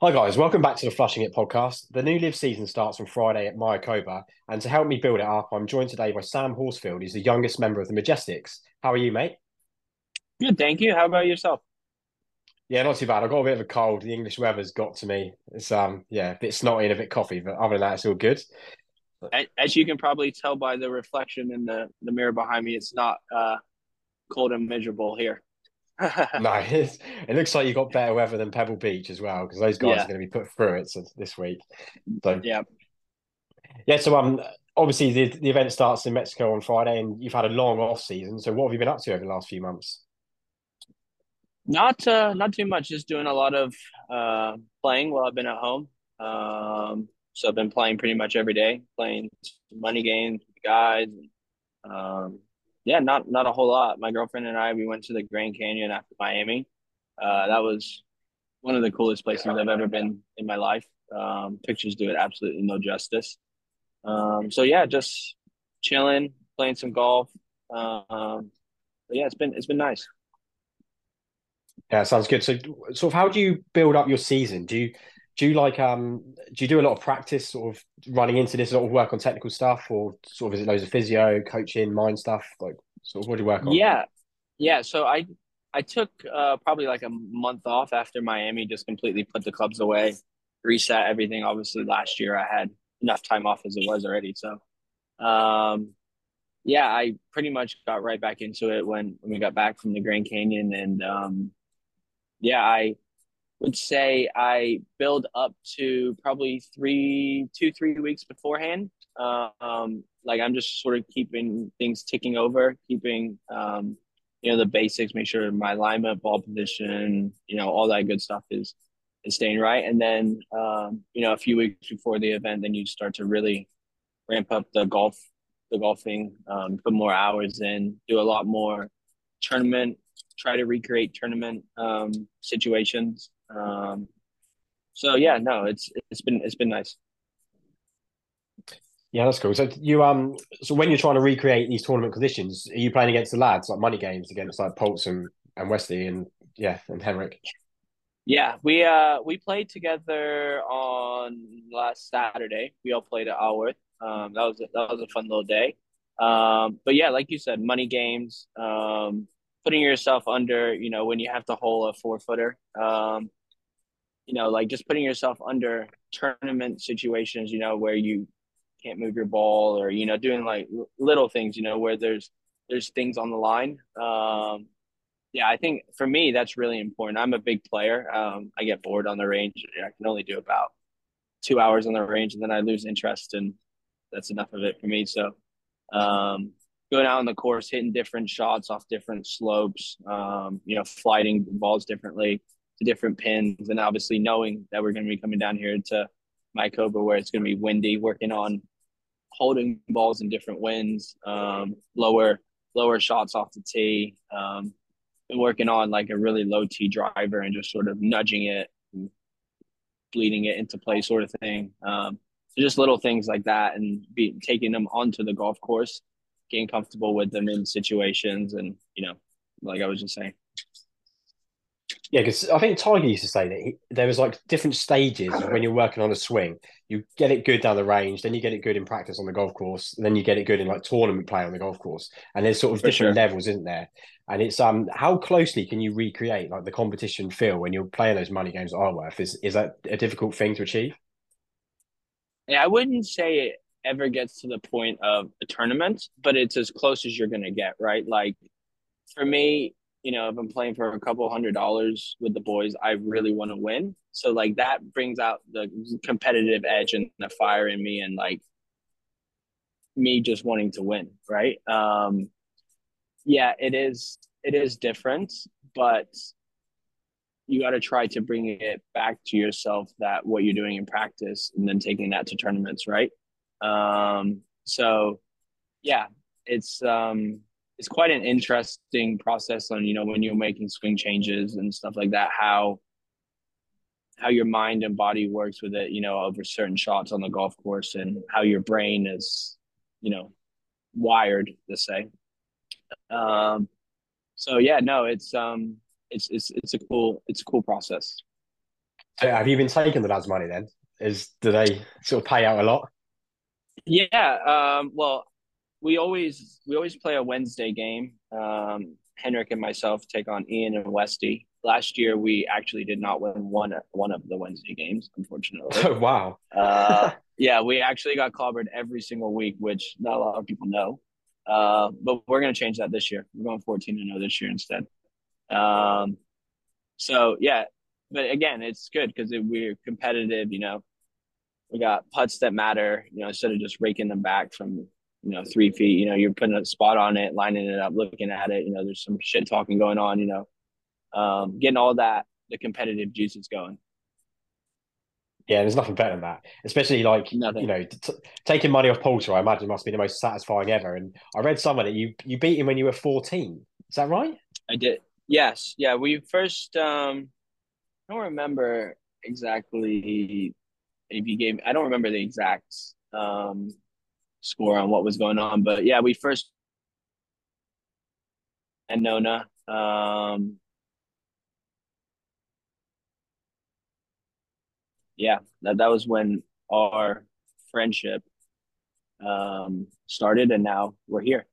Hi guys, welcome back to the Flushing It podcast. The new LIV season starts on Friday at Mayakoba, and to help me build it up, I'm joined today by Sam Horsfield, who's the youngest member of the Majesticks. How are you, mate? Good, thank you. How about yourself? Yeah, not too bad. I got a bit of a cold. The English weather's got to me. It's um, yeah, a bit snotty and a bit coffee, but other than that, it's all good. As you can probably tell by the reflection in the, the mirror behind me, it's not uh, cold and miserable here. no, it looks like you got better weather than Pebble Beach as well, because those guys yeah. are going to be put through it this week. So yeah, yeah. So um, obviously the the event starts in Mexico on Friday, and you've had a long off season. So what have you been up to over the last few months? Not uh, not too much. Just doing a lot of uh, playing while I've been at home. Um, so I've been playing pretty much every day, playing money games with guys. Um, yeah, not not a whole lot. My girlfriend and I we went to the Grand Canyon after Miami. Uh, that was one of the coolest places I've ever been in my life. Um, pictures do it absolutely no justice. Um, so yeah, just chilling, playing some golf. Um, yeah, it's been it's been nice. Yeah, sounds good. So, of, how do you build up your season? Do you do you like um do you do a lot of practice, sort of running into this, sort of work on technical stuff, or sort of is it loads of physio, coaching, mind stuff? Like, sort of, what do you work on? Yeah, yeah. So I I took uh, probably like a month off after Miami, just completely put the clubs away, reset everything. Obviously, last year I had enough time off as it was already, so um yeah, I pretty much got right back into it when, when we got back from the Grand Canyon and um yeah, I would say I build up to probably three, two, three weeks beforehand. Um, like I'm just sort of keeping things ticking over, keeping, um, you know, the basics, make sure my alignment, ball position, you know, all that good stuff is, is staying right. And then, um, you know, a few weeks before the event, then you start to really ramp up the golf, the golfing, um, put more hours in, do a lot more tournament try to recreate tournament um, situations. Um, so yeah, no, it's it's been it's been nice. Yeah, that's cool. So you um, so when you're trying to recreate these tournament conditions, are you playing against the lads like money games against like Poults and, and Westy and yeah and Henrik? Yeah, we uh we played together on last Saturday. We all played at Isleworth. Um, that was a, that was a fun little day. Um, but yeah, like you said, money games. Um, putting yourself under, you know, when you have to hole a four footer, um, you know, like just putting yourself under tournament situations, you know, where you can't move your ball or, you know, doing like little things, you know, where there's, there's things on the line. Um, yeah, I think for me, that's really important. I'm a big player. Um, I get bored on the range. I can only do about two hours on the range and then I lose interest and that's enough of it for me. So, um, going out on the course, hitting different shots off different slopes, um, you know, flighting balls differently to different pins, and obviously knowing that we're going to be coming down here to Mayakoba where it's going to be windy, working on holding balls in different winds, um, lower lower shots off the tee, um, and working on like a really low tee driver and just sort of nudging it, bleeding it into play, sort of thing. Um, so just little things like that, and be taking them onto the golf course getting comfortable with them in situations and you know like i was just saying yeah because i think tiger used to say that he, there was like different stages when you're working on a swing. You get it good down the range then you get it good in practice on the golf course and then you get it good in like tournament play on the golf course. And there's sort of For different sure. levels isn't there? And it's um how closely can you recreate like the competition feel when you're playing those money games at Isleworth is is that a difficult thing to achieve? Yeah i wouldn't say it ever gets to the point of a tournament, but it's as close as you're gonna get, right? Like for me, you know, if I'm playing for a couple hundred dollars with the boys, I really want to win. So like that brings out the competitive edge and the fire in me and like me just wanting to win, right? Um yeah, it is it is different, but you got to try to bring it back to yourself that what you're doing in practice and then taking that to tournaments, right? Um, so yeah, it's um, it's quite an interesting process on you know when you're making swing changes and stuff like that how how your mind and body works with it you know over certain shots on the golf course and how your brain is you know wired to say um so yeah no it's um it's it's it's a cool it's a cool process So have you been taking the lads' money then? Is do they sort of pay out a lot? Yeah. Um, well, we always we always play a Wednesday game. Um, Henrik and myself take on Ian and Westy. Last year, we actually did not win one one of the Wednesday games, unfortunately. Oh wow! uh, yeah, we actually got clobbered every single week, which not a lot of people know. Uh, but we're going to change that this year. We're going 14 to 0 this year instead. Um, so yeah, but again, it's good because we're competitive. You know, we got putts that matter. You know, instead of just raking them back from you know three feet. You know, you're putting a spot on it, lining it up, looking at it. You know, there's some shit talking going on. You know, um, getting all that the competitive juices going. Yeah, there's nothing better than that. Especially like nothing. you know, t- taking money off Poulter, I imagine must be the most satisfying ever. And I read somewhere that you you beat him when you were 14. Is that right? I did. Yes. Yeah. We first um I don't remember exactly if you gave I don't remember the exact um score on what was going on, but yeah, we first and Nona. Um yeah, that, that was when our friendship um started and now we're here.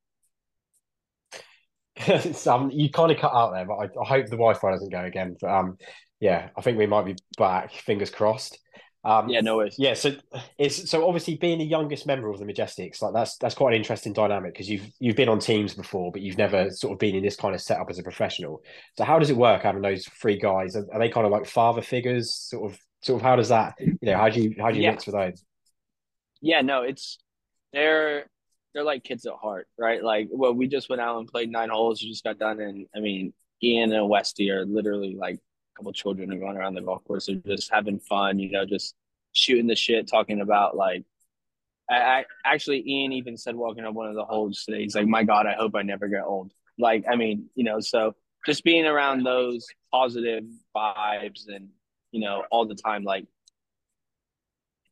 um, you kind of cut out there, but I, I, hope the Wi-Fi doesn't go again. But um, yeah, I think we might be back. Fingers crossed. Um, yeah, no worries. Yeah, so it's so obviously being the youngest member of the Majesticks, like that's that's quite an interesting dynamic because you've you've been on teams before, but you've never sort of been in this kind of setup as a professional. So how does it work having those three guys? Are, are they kind of like father figures? Sort of, sort of. How does that? You know, how do you how do you yeah. mix with those? Yeah, no, it's they're they're like kids at heart, right? Like, well, we just went out and played nine holes. We just got done, and I mean, Ian and Westy are literally like couple children are going around the golf course. They're just having fun, you know, just shooting the shit, talking about like. I, I actually, Ian even said walking up one of the holes today. He's like, "My God, I hope I never get old." Like, I mean, you know, so just being around those positive vibes and you know all the time, like,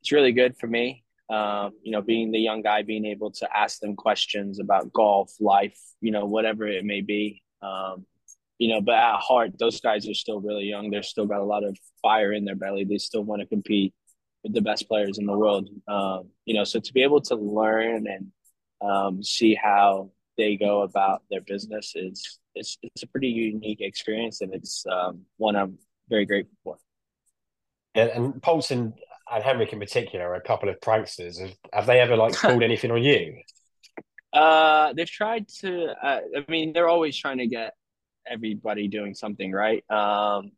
it's really good for me um, you know, being the young guy, being able to ask them questions about golf, life, you know, whatever it may be. Um, you know, but at heart, those guys are still really young. They're still got a lot of fire in their belly. They still want to compete with the best players in the world. Um, you know, so to be able to learn and um, see how they go about their business is it's it's a pretty unique experience, and it's um, one I'm very grateful for. Yeah, and Poults, and Henrik in particular are a couple of pranksters. Have, have they ever like pulled anything on you? Uh, they've tried to. Uh, I mean, they're always trying to get everybody doing something, right? Um,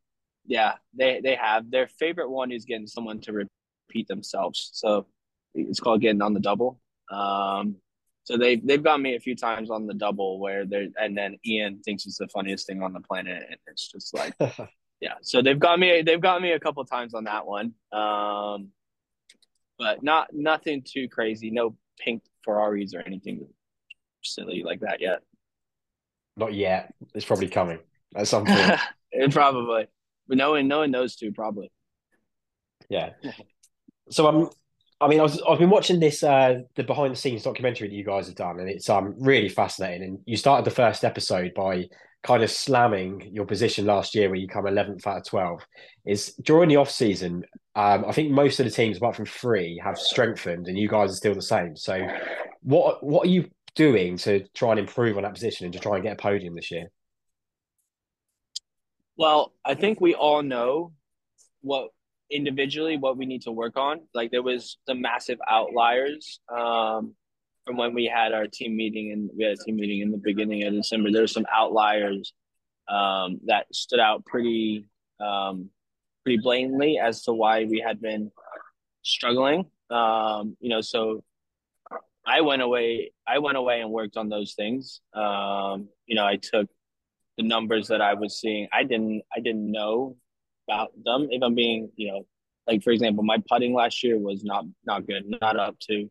yeah, they they have. Their favorite one is getting someone to repeat themselves. So it's called getting on the double. Um, so they've they've got me a few times on the double where they're, and then Ian thinks it's the funniest thing on the planet, and it's just like yeah, so they've got me. They've got me a couple times on that one, um, but not nothing too crazy. No pink Ferraris or anything silly like that yet. Not yet. It's probably coming at some point. it probably, but knowing knowing those two, probably. Yeah. So I'm. Um, I mean, I was, I've been watching this uh, the behind the scenes documentary that you guys have done, and it's um really fascinating. And you started the first episode by kind of slamming your position last year where you come 11th out of 12 is during the off season um, i think most of the teams apart from three have strengthened and you guys are still the same so what what are you doing to try and improve on that position and to try and get a podium this year well i think we all know what individually what we need to work on like there was the massive outliers um, from when we had our team meeting and we had a team meeting in the beginning of December. There were some outliers um, that stood out pretty um, pretty blatantly as to why we had been struggling. Um, you know, so I went away. I went away and worked on those things. Um, you know, I took the numbers that I was seeing. I didn't. I didn't know about them. If I'm being, you know, like for example, my putting last year was not not good, not up to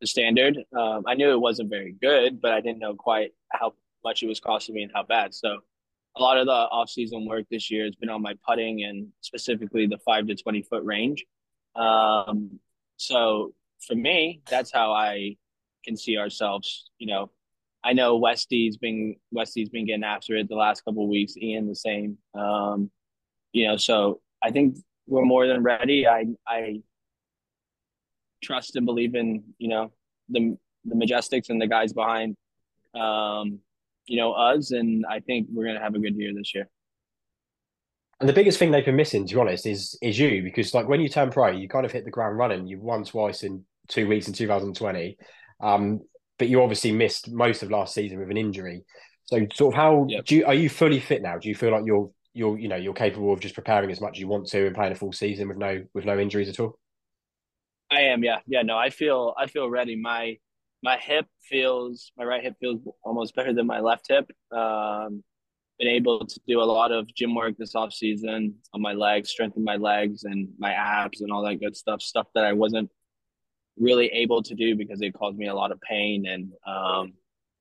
the standard. Um, I knew it wasn't very good, but I didn't know quite how much it was costing me and how bad. So a lot of the off-season work this year has been on my putting and specifically the five to 20 foot range. Um, so for me, that's how I can see ourselves. You know, I know Westy's been Westy's been getting after it the last couple of weeks. Ian the same. Um, you know, so I think we're more than ready. I I trust and believe in you know the the Majesticks and the guys behind um, you know us, and I think we're gonna have a good year this year. And the biggest thing they've been missing, to be honest, is is you because like when you turn pro, you kind of hit the ground running. You won twice in two weeks in 2020, um, but you obviously missed most of last season with an injury. So, sort of, how yep. do you are you fully fit now? Do you feel like you're you're you know you're capable of just preparing as much as you want to and playing a full season with no with no injuries at all? I am, yeah, yeah. No, I feel I feel ready. My my hip feels my right hip feels almost better than my left hip. Um, been able to do a lot of gym work this off season on my legs, strengthen my legs and my abs and all that good stuff. Stuff that I wasn't really able to do because it caused me a lot of pain and um,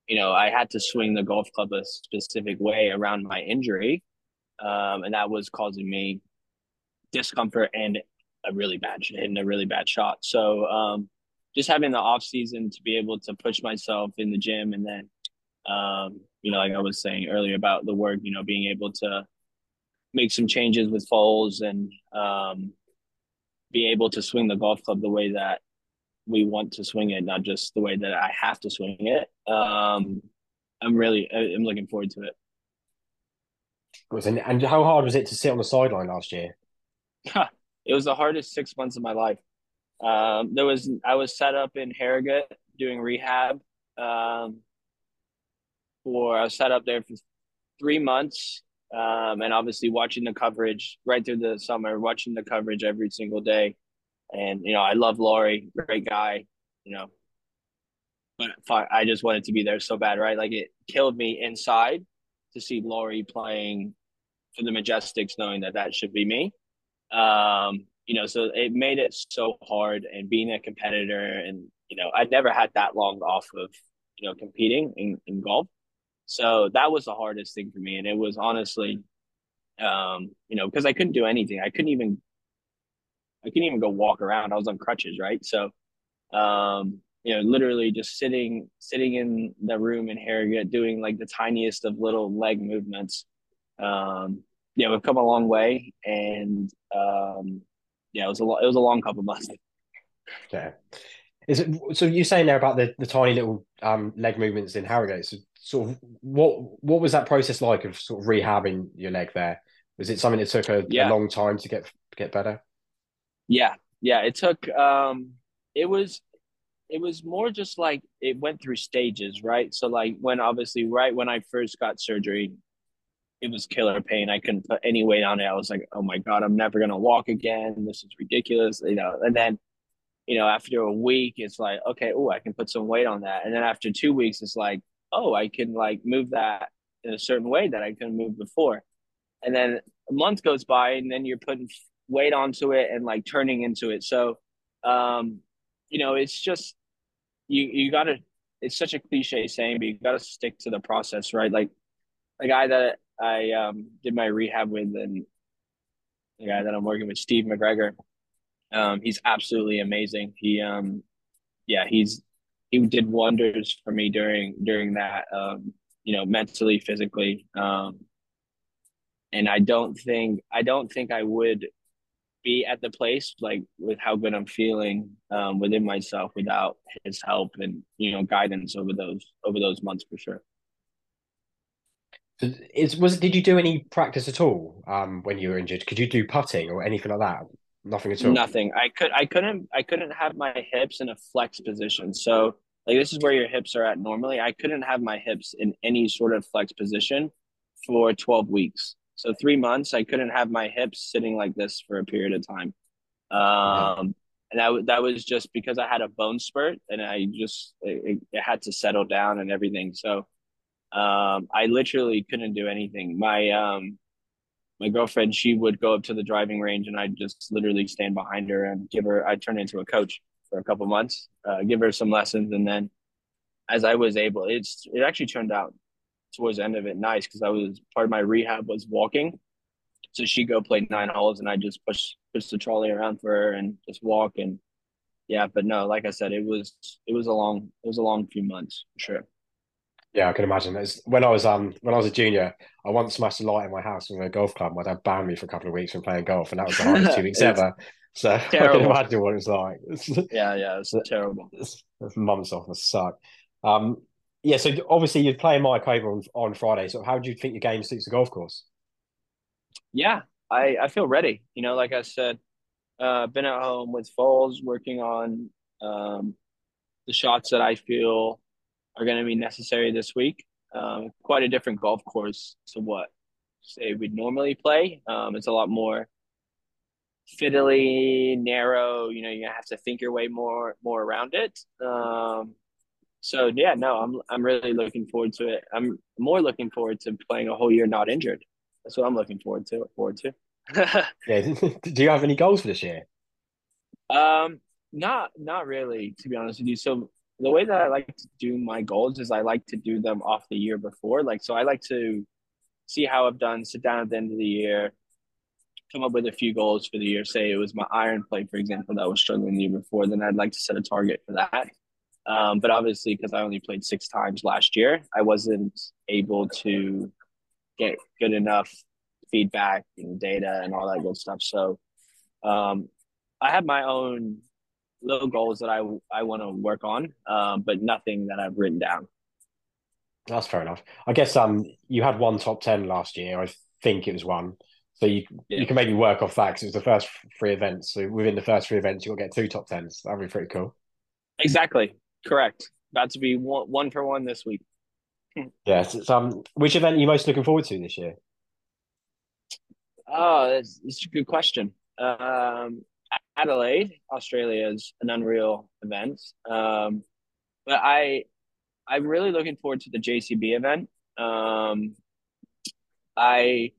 you know I had to swing the golf club a specific way around my injury, um, and that was causing me discomfort and a really bad and a really bad shot. So um, just having the off season to be able to push myself in the gym and then um, you know, like I was saying earlier about the work, you know, being able to make some changes with falls and um, be able to swing the golf club the way that we want to swing it, not just the way that I have to swing it. Um, I'm really, I'm looking forward to it. And, and how hard was it to sit on the sideline last year? it was the hardest six months of my life. Um, there was, I was set up in Harrogate doing rehab. Um, for I was set up there for three months, um, and obviously watching the coverage right through the summer, watching the coverage every single day. And you know, I love Laurie, great guy. You know, but I just wanted to be there so bad, right? Like it killed me inside to see Laurie playing for the Majesticks, knowing that that should be me. Um, you know, so it made it so hard. And being a competitor, and you know, I'd never had that long off of you know competing in, in golf. So that was the hardest thing for me. And it was honestly, um, you know, because I couldn't do anything. I couldn't even, I couldn't even go walk around. I was on crutches, right? So, um, you know, literally just sitting, sitting in the room in Harrogate, doing like the tiniest of little leg movements. Um, yeah, we've come a long way, and um, yeah, it was a lo- it was a long couple months. Yeah. Is it so? You're saying there about the, the tiny little um, leg movements in Harrogate. So sort of what what was that process like of sort of rehabbing your leg there? Was it something that took a, yeah. a long time to get get better? Yeah, yeah. It took. Um, it was it was more just like it went through stages, right? So like when obviously right when I first got surgery, it was killer pain. I couldn't put any weight on it. I was like, oh my god, I'm never gonna walk again. This is ridiculous, you know. And then, you know, after a week, it's like, okay, oh, I can put some weight on that. And then after two weeks, it's like, oh, I can like move that in a certain way that I couldn't move before. And then a month goes by and then you're putting weight onto it and like turning into it. So, um, you know, it's just, you, you gotta, it's such a cliche saying, but you gotta stick to the process, right? Like the guy that I, um, did my rehab with and the guy that I'm working with, Steve McGregor, um, he's absolutely amazing. He, um, yeah, he's he did wonders for me during during that um, you know mentally physically um, and i don't think i don't think i would be at the place like with how good i'm feeling um, within myself without his help and you know guidance over those over those months for sure is was did you do any practice at all um, when you were injured could you do putting or anything like that Nothing at all. Nothing. I could. I couldn't. I couldn't have my hips in a flex position. So like this is where your hips are at normally. I couldn't have my hips in any sort of flex position for 12 weeks. So three months, I couldn't have my hips sitting like this for a period of time. Um, and that that was just because I had a bone spurt, and I just it, it had to settle down and everything. So um, I literally couldn't do anything. My um, my girlfriend, she would go up to the driving range and I'd just literally stand behind her and give her, I'd turn into a coach for a couple months, uh, give her some lessons. And then as I was able, it's, it actually turned out towards the end of it nice because I was part of my rehab was walking. So she go play nine holes and I just push, push the trolley around for her and just walk. And yeah, but no, like I said, it was, it was a long, it was a long few months for sure. Yeah, I can imagine. It's, when I was um when I was a junior, I once smashed a light in my house from a golf club. My dad banned me for a couple of weeks from playing golf, and that was the hardest two weeks ever. So I can imagine what it's like. yeah, yeah, it's terrible. Months off must suck. Um, yeah. So obviously you're playing Mayakoba on, on Friday. So how do you think your game suits the golf course? Yeah, I I feel ready. You know, like I said, uh, been at home with Foles working on um, the shots that I feel are going to be necessary this week. Um, quite a different golf course to what say we'd normally play. Um, it's a lot more fiddly, narrow. You know, you have to think your way more more around it. Um, so yeah, no, I'm I'm really looking forward to it. I'm more looking forward to playing a whole year not injured. That's what I'm looking forward to. Forward to. yeah. Do you have any goals for this year? Um, not not really, to be honest with you. So the way that I like to do my goals is I like to do them off the year before. Like so I like to see how I've done, sit down at the end of the year, come up with a few goals for the year. Say it was my iron play, for example, that was struggling the year before, then I'd like to set a target for that. Um, but obviously, because I only played six times last year, I wasn't able to get good enough feedback and data and all that good stuff. So um, I have my own little goals that I I want to work on, um, but nothing that I've written down. That's fair enough. I guess um you had one top ten last year. I think it was one. So you yeah. you can maybe work off that because it was the first three events. So within the first three events, you'll get two top tens. That'd be pretty cool. Exactly. Correct. About to be one, one for one this week. yes. It's, um, which event are you most looking forward to this year? Oh, that's, that's a good question. Um, Adelaide, Australia is an unreal event. Um, but I, I'm really looking forward to the JCB event. Um, I,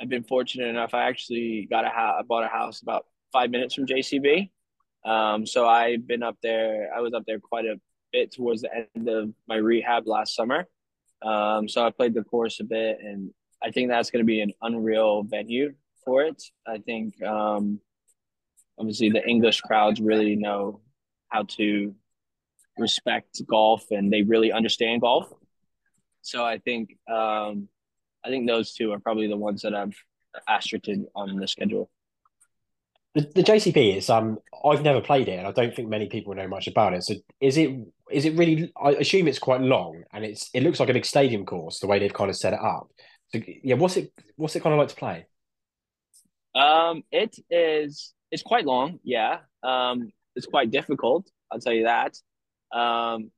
I've been fortunate enough. I actually got a house. I bought a house about five minutes from JCB. Um, so I've been up there. I was up there quite a bit towards the end of my rehab last summer. Um, so I played the course a bit, and I think that's going to be an unreal venue for it. I think um, obviously the English crowds really know how to respect golf and they really understand golf. So I think um, I think those two are probably the ones that I've asterished on the schedule. The, JCB is um I've never played it and I don't think many people know much about it. So is it is it really I assume it's quite long and it's it looks like a big stadium course the way they've kind of set it up. So yeah, what's it what's it kind of like to play? Um it is it's quite long, yeah. Um, it's quite difficult, I'll tell you that. Um,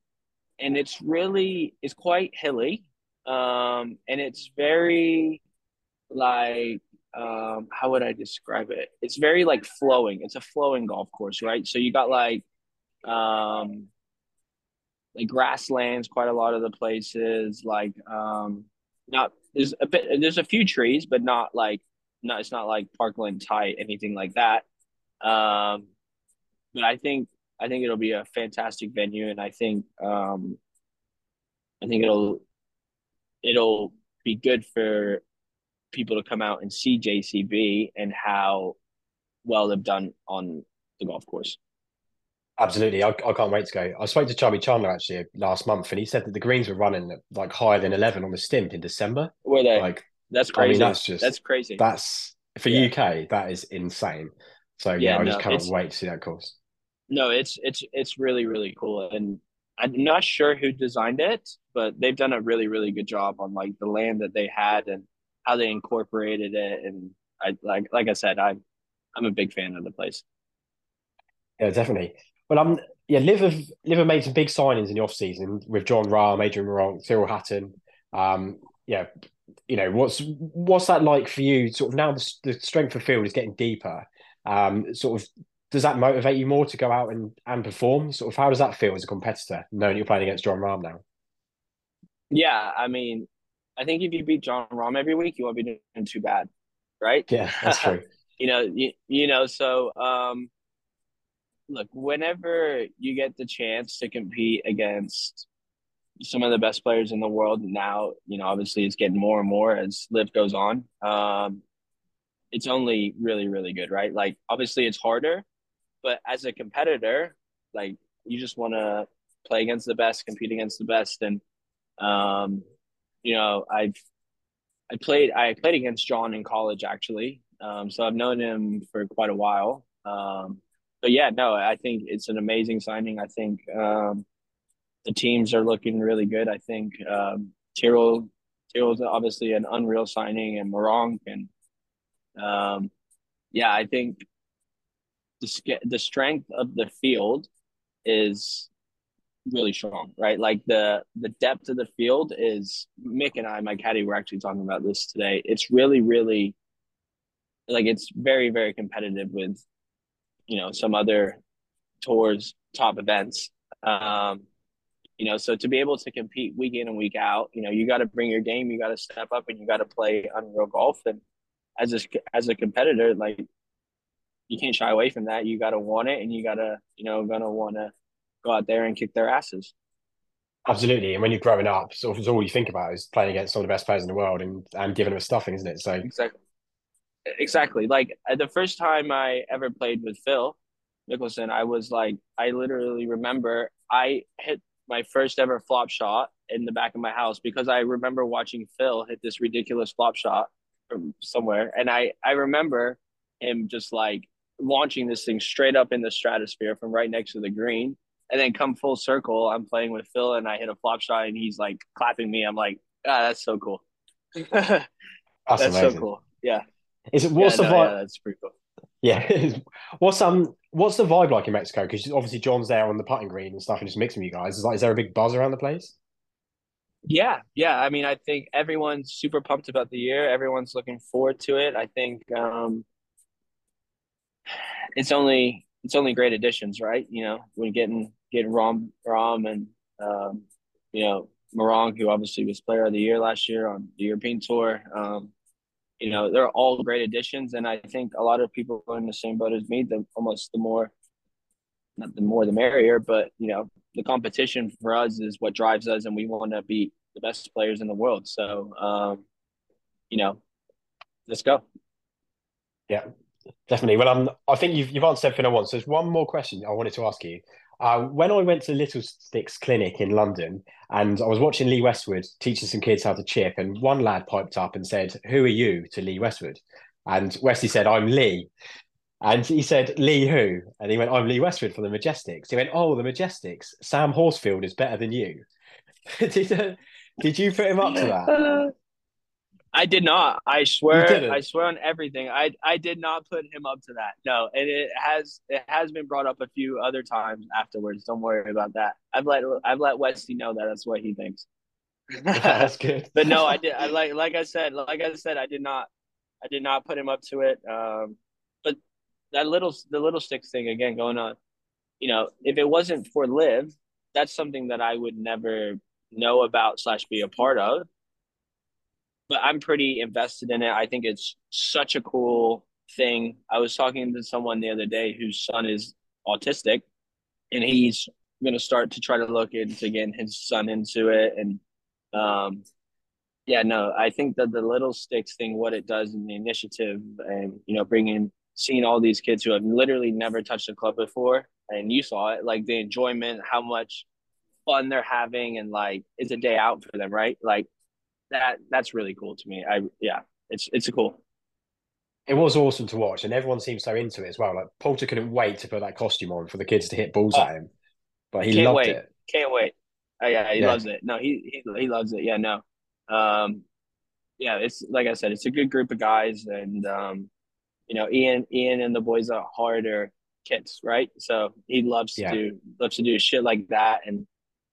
and it's really it's quite hilly, um, and it's very like um, how would I describe it? It's very like flowing. It's a flowing golf course, right? So you got like um, like grasslands, quite a lot of the places. Like um, not there's a bit there's a few trees, but not like not it's not like parkland tight anything like that. Um, but I think I think it'll be a fantastic venue, and I think um, I think it'll it'll be good for people to come out and see JCB and how well they've done on the golf course. Absolutely, I, I can't wait to go. I spoke to Charlie Chandler actually last month, and he said that the greens were running like higher than eleven on the stimp in December. Were they? Like that's crazy. I mean, that's just that's crazy. That's for yeah. UK. That is insane. So yeah, yeah I just no, cannot wait to see that course. No, it's it's it's really really cool, and I'm not sure who designed it, but they've done a really really good job on like the land that they had and how they incorporated it. And I like like I said, I'm I'm a big fan of the place. Yeah, definitely. Well, I'm yeah, LIV have, LIV have made some big signings in the off season with Jon Rahm, Adrian Meronk, Tyrrell Hatton. Um, yeah, you know what's what's that like for you? Sort of now the, the strength of field is getting deeper um, sort of does that motivate you more to go out and, and perform? Sort of how does that feel as a competitor, knowing you're playing against Jon Rahm now? Yeah, I mean, I think if you beat Jon Rahm every week, you won't be doing too bad, right? Yeah, that's true. you know, you, you know, so um, look, whenever you get the chance to compete against some of the best players in the world now, you know, obviously it's getting more and more as LIV goes on. Um, it's only really really good right like obviously it's harder but as a competitor like you just want to play against the best compete against the best and Um, you know, I've I played I played against Jon in college actually, um, so I've known him for quite a while. Um, but yeah, no, I think it's an amazing signing. I think um, the teams are looking really good. I think um, Tyrrell Tyrrell's obviously an unreal signing, and Meronk, and um, yeah, I think the the strength of the field is really strong, right? Like the the depth of the field is Mick and I, my caddy, were actually talking about this today. It's really, really like it's very, very competitive with you know some other tours top events. Um, you know, so to be able to compete week in and week out, you know, you got to bring your game, you got to step up, and you got to play unreal golf. And as a as a competitor, like you can't shy away from that. You got to want it, and you got to, you know, gonna want to go out there and kick their asses. Absolutely, and when you're growing up, sort of all you think about is playing against some of the best players in the world and and giving them a stuffing, isn't it? So exactly, exactly. Like uh, the first time I ever played with Phil Mickelson, I was like, I literally remember I hit my first ever flop shot in the back of my house because I remember watching Phil hit this ridiculous flop shot from somewhere, and I I remember him just like launching this thing straight up in the stratosphere from right next to the green. And then come full circle, I'm playing with Phil and I hit a flop shot and he's like clapping me. I'm like, ah, that's so cool. that's, that's so cool. Yeah. Is it what's yeah, the no, vibe? Yeah, that's pretty cool. Yeah. what's um what's the vibe like in Mexico? Because obviously John's there on the putting green and stuff and just mixing with you guys. Is like is there a big buzz around the place? Yeah, yeah. I mean, I think everyone's super pumped about the year. Everyone's looking forward to it. I think um it's only it's only great additions, right? You know, when getting getting Rahm Rahm and um, you know Meronk, who obviously was Player of the Year last year on the European Tour. Um, you know, they're all great additions, and I think a lot of people are in the same boat as me. The almost the more, not the more the merrier, but you know, the competition for us is what drives us, and we want to beat the best players in the world. So, um, you know, let's go. Yeah, Definitely. Well, um, I think you've you've answered everything I want. So there's one more question I wanted to ask you. Uh, when I went to Little Sticks Clinic in London, and I was watching Lee Westwood teaching some kids how to chip, and one lad piped up and said, "Who are you?" to Lee Westwood, and Westy said, "I'm Lee." And he said, Lee who? And he went, I'm Lee Westwood from the Majesticks. He went, Oh, the Majesticks. Sam Horsfield is better than you. did, uh, did you put him up to that? I did not. I swear. I swear on everything. I I did not put him up to that. No, and it has it has been brought up a few other times afterwards. Don't worry about that. I've let I've let Westy know that that's what he thinks. that's good. but no, I did. I like like I said. Like I said, I did not. I did not put him up to it. Um, but that little the little sticks thing again going on. You know, if it wasn't for LIV, that's something that I would never know about slash be a part of but I'm pretty invested in it. I think it's such a cool thing. I was talking to someone the other day whose son is autistic, and he's going to start to try to look into getting his son into it. And um, yeah, no, I think that the little sticks thing, what it does in the initiative, and you know, bringing seeing all these kids who have literally never touched a club before, and you saw it, like the enjoyment, how much fun they're having, and like it's a day out for them, right? Like that that's really cool to me. I yeah, it's it's a cool. It was awesome to watch, and everyone seemed so into it as well. Like Poulter couldn't wait to put that costume on for the kids to hit balls oh, at him, but he loved wait. it. Can't wait. Oh, yeah, he yeah. loves it. No, he, he he loves it. Yeah, no, um, yeah, it's like I said, it's a good group of guys, and um, you know, Ian Ian and the boys are harder kids, right? So he loves yeah. to do loves to do shit like that, and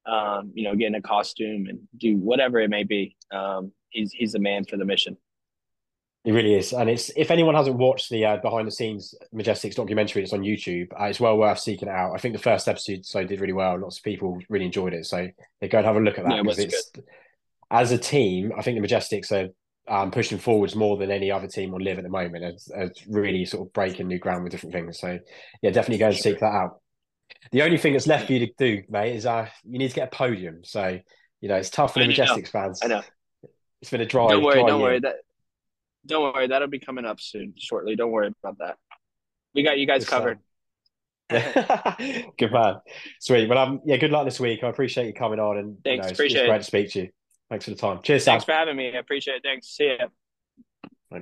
um, you know, get in a costume and do whatever it may be. Um, he's he's the man for the mission. He really is, and it's if anyone hasn't watched the uh, behind the scenes Majesticks documentary, it's on YouTube. Uh, it's well worth seeking it out. I think the first episode so did really well. Lots of people really enjoyed it, so they go and have a look at that because it's good. as a team. I think the Majesticks are um, pushing forwards more than any other team on LIV at the moment. It's, it's really sort of breaking new ground with different things. So yeah, definitely go and seek that out. The only thing that's left for you to do, mate, is uh, you need to get a podium. So you know it's tough for the Majesticks fans. I know. It's been a dry. Don't worry. Dry don't year. worry. That don't worry. That'll be coming up soon, shortly. Don't worry about that. We got you guys covered. good man. Sweet. Well, um, yeah, good luck this week. I appreciate you coming on and Thanks. You know, it's, appreciate it's it. great to speak to you. Thanks for the time. Cheers, Sam. Thanks for having me. I appreciate it. Thanks. See ya.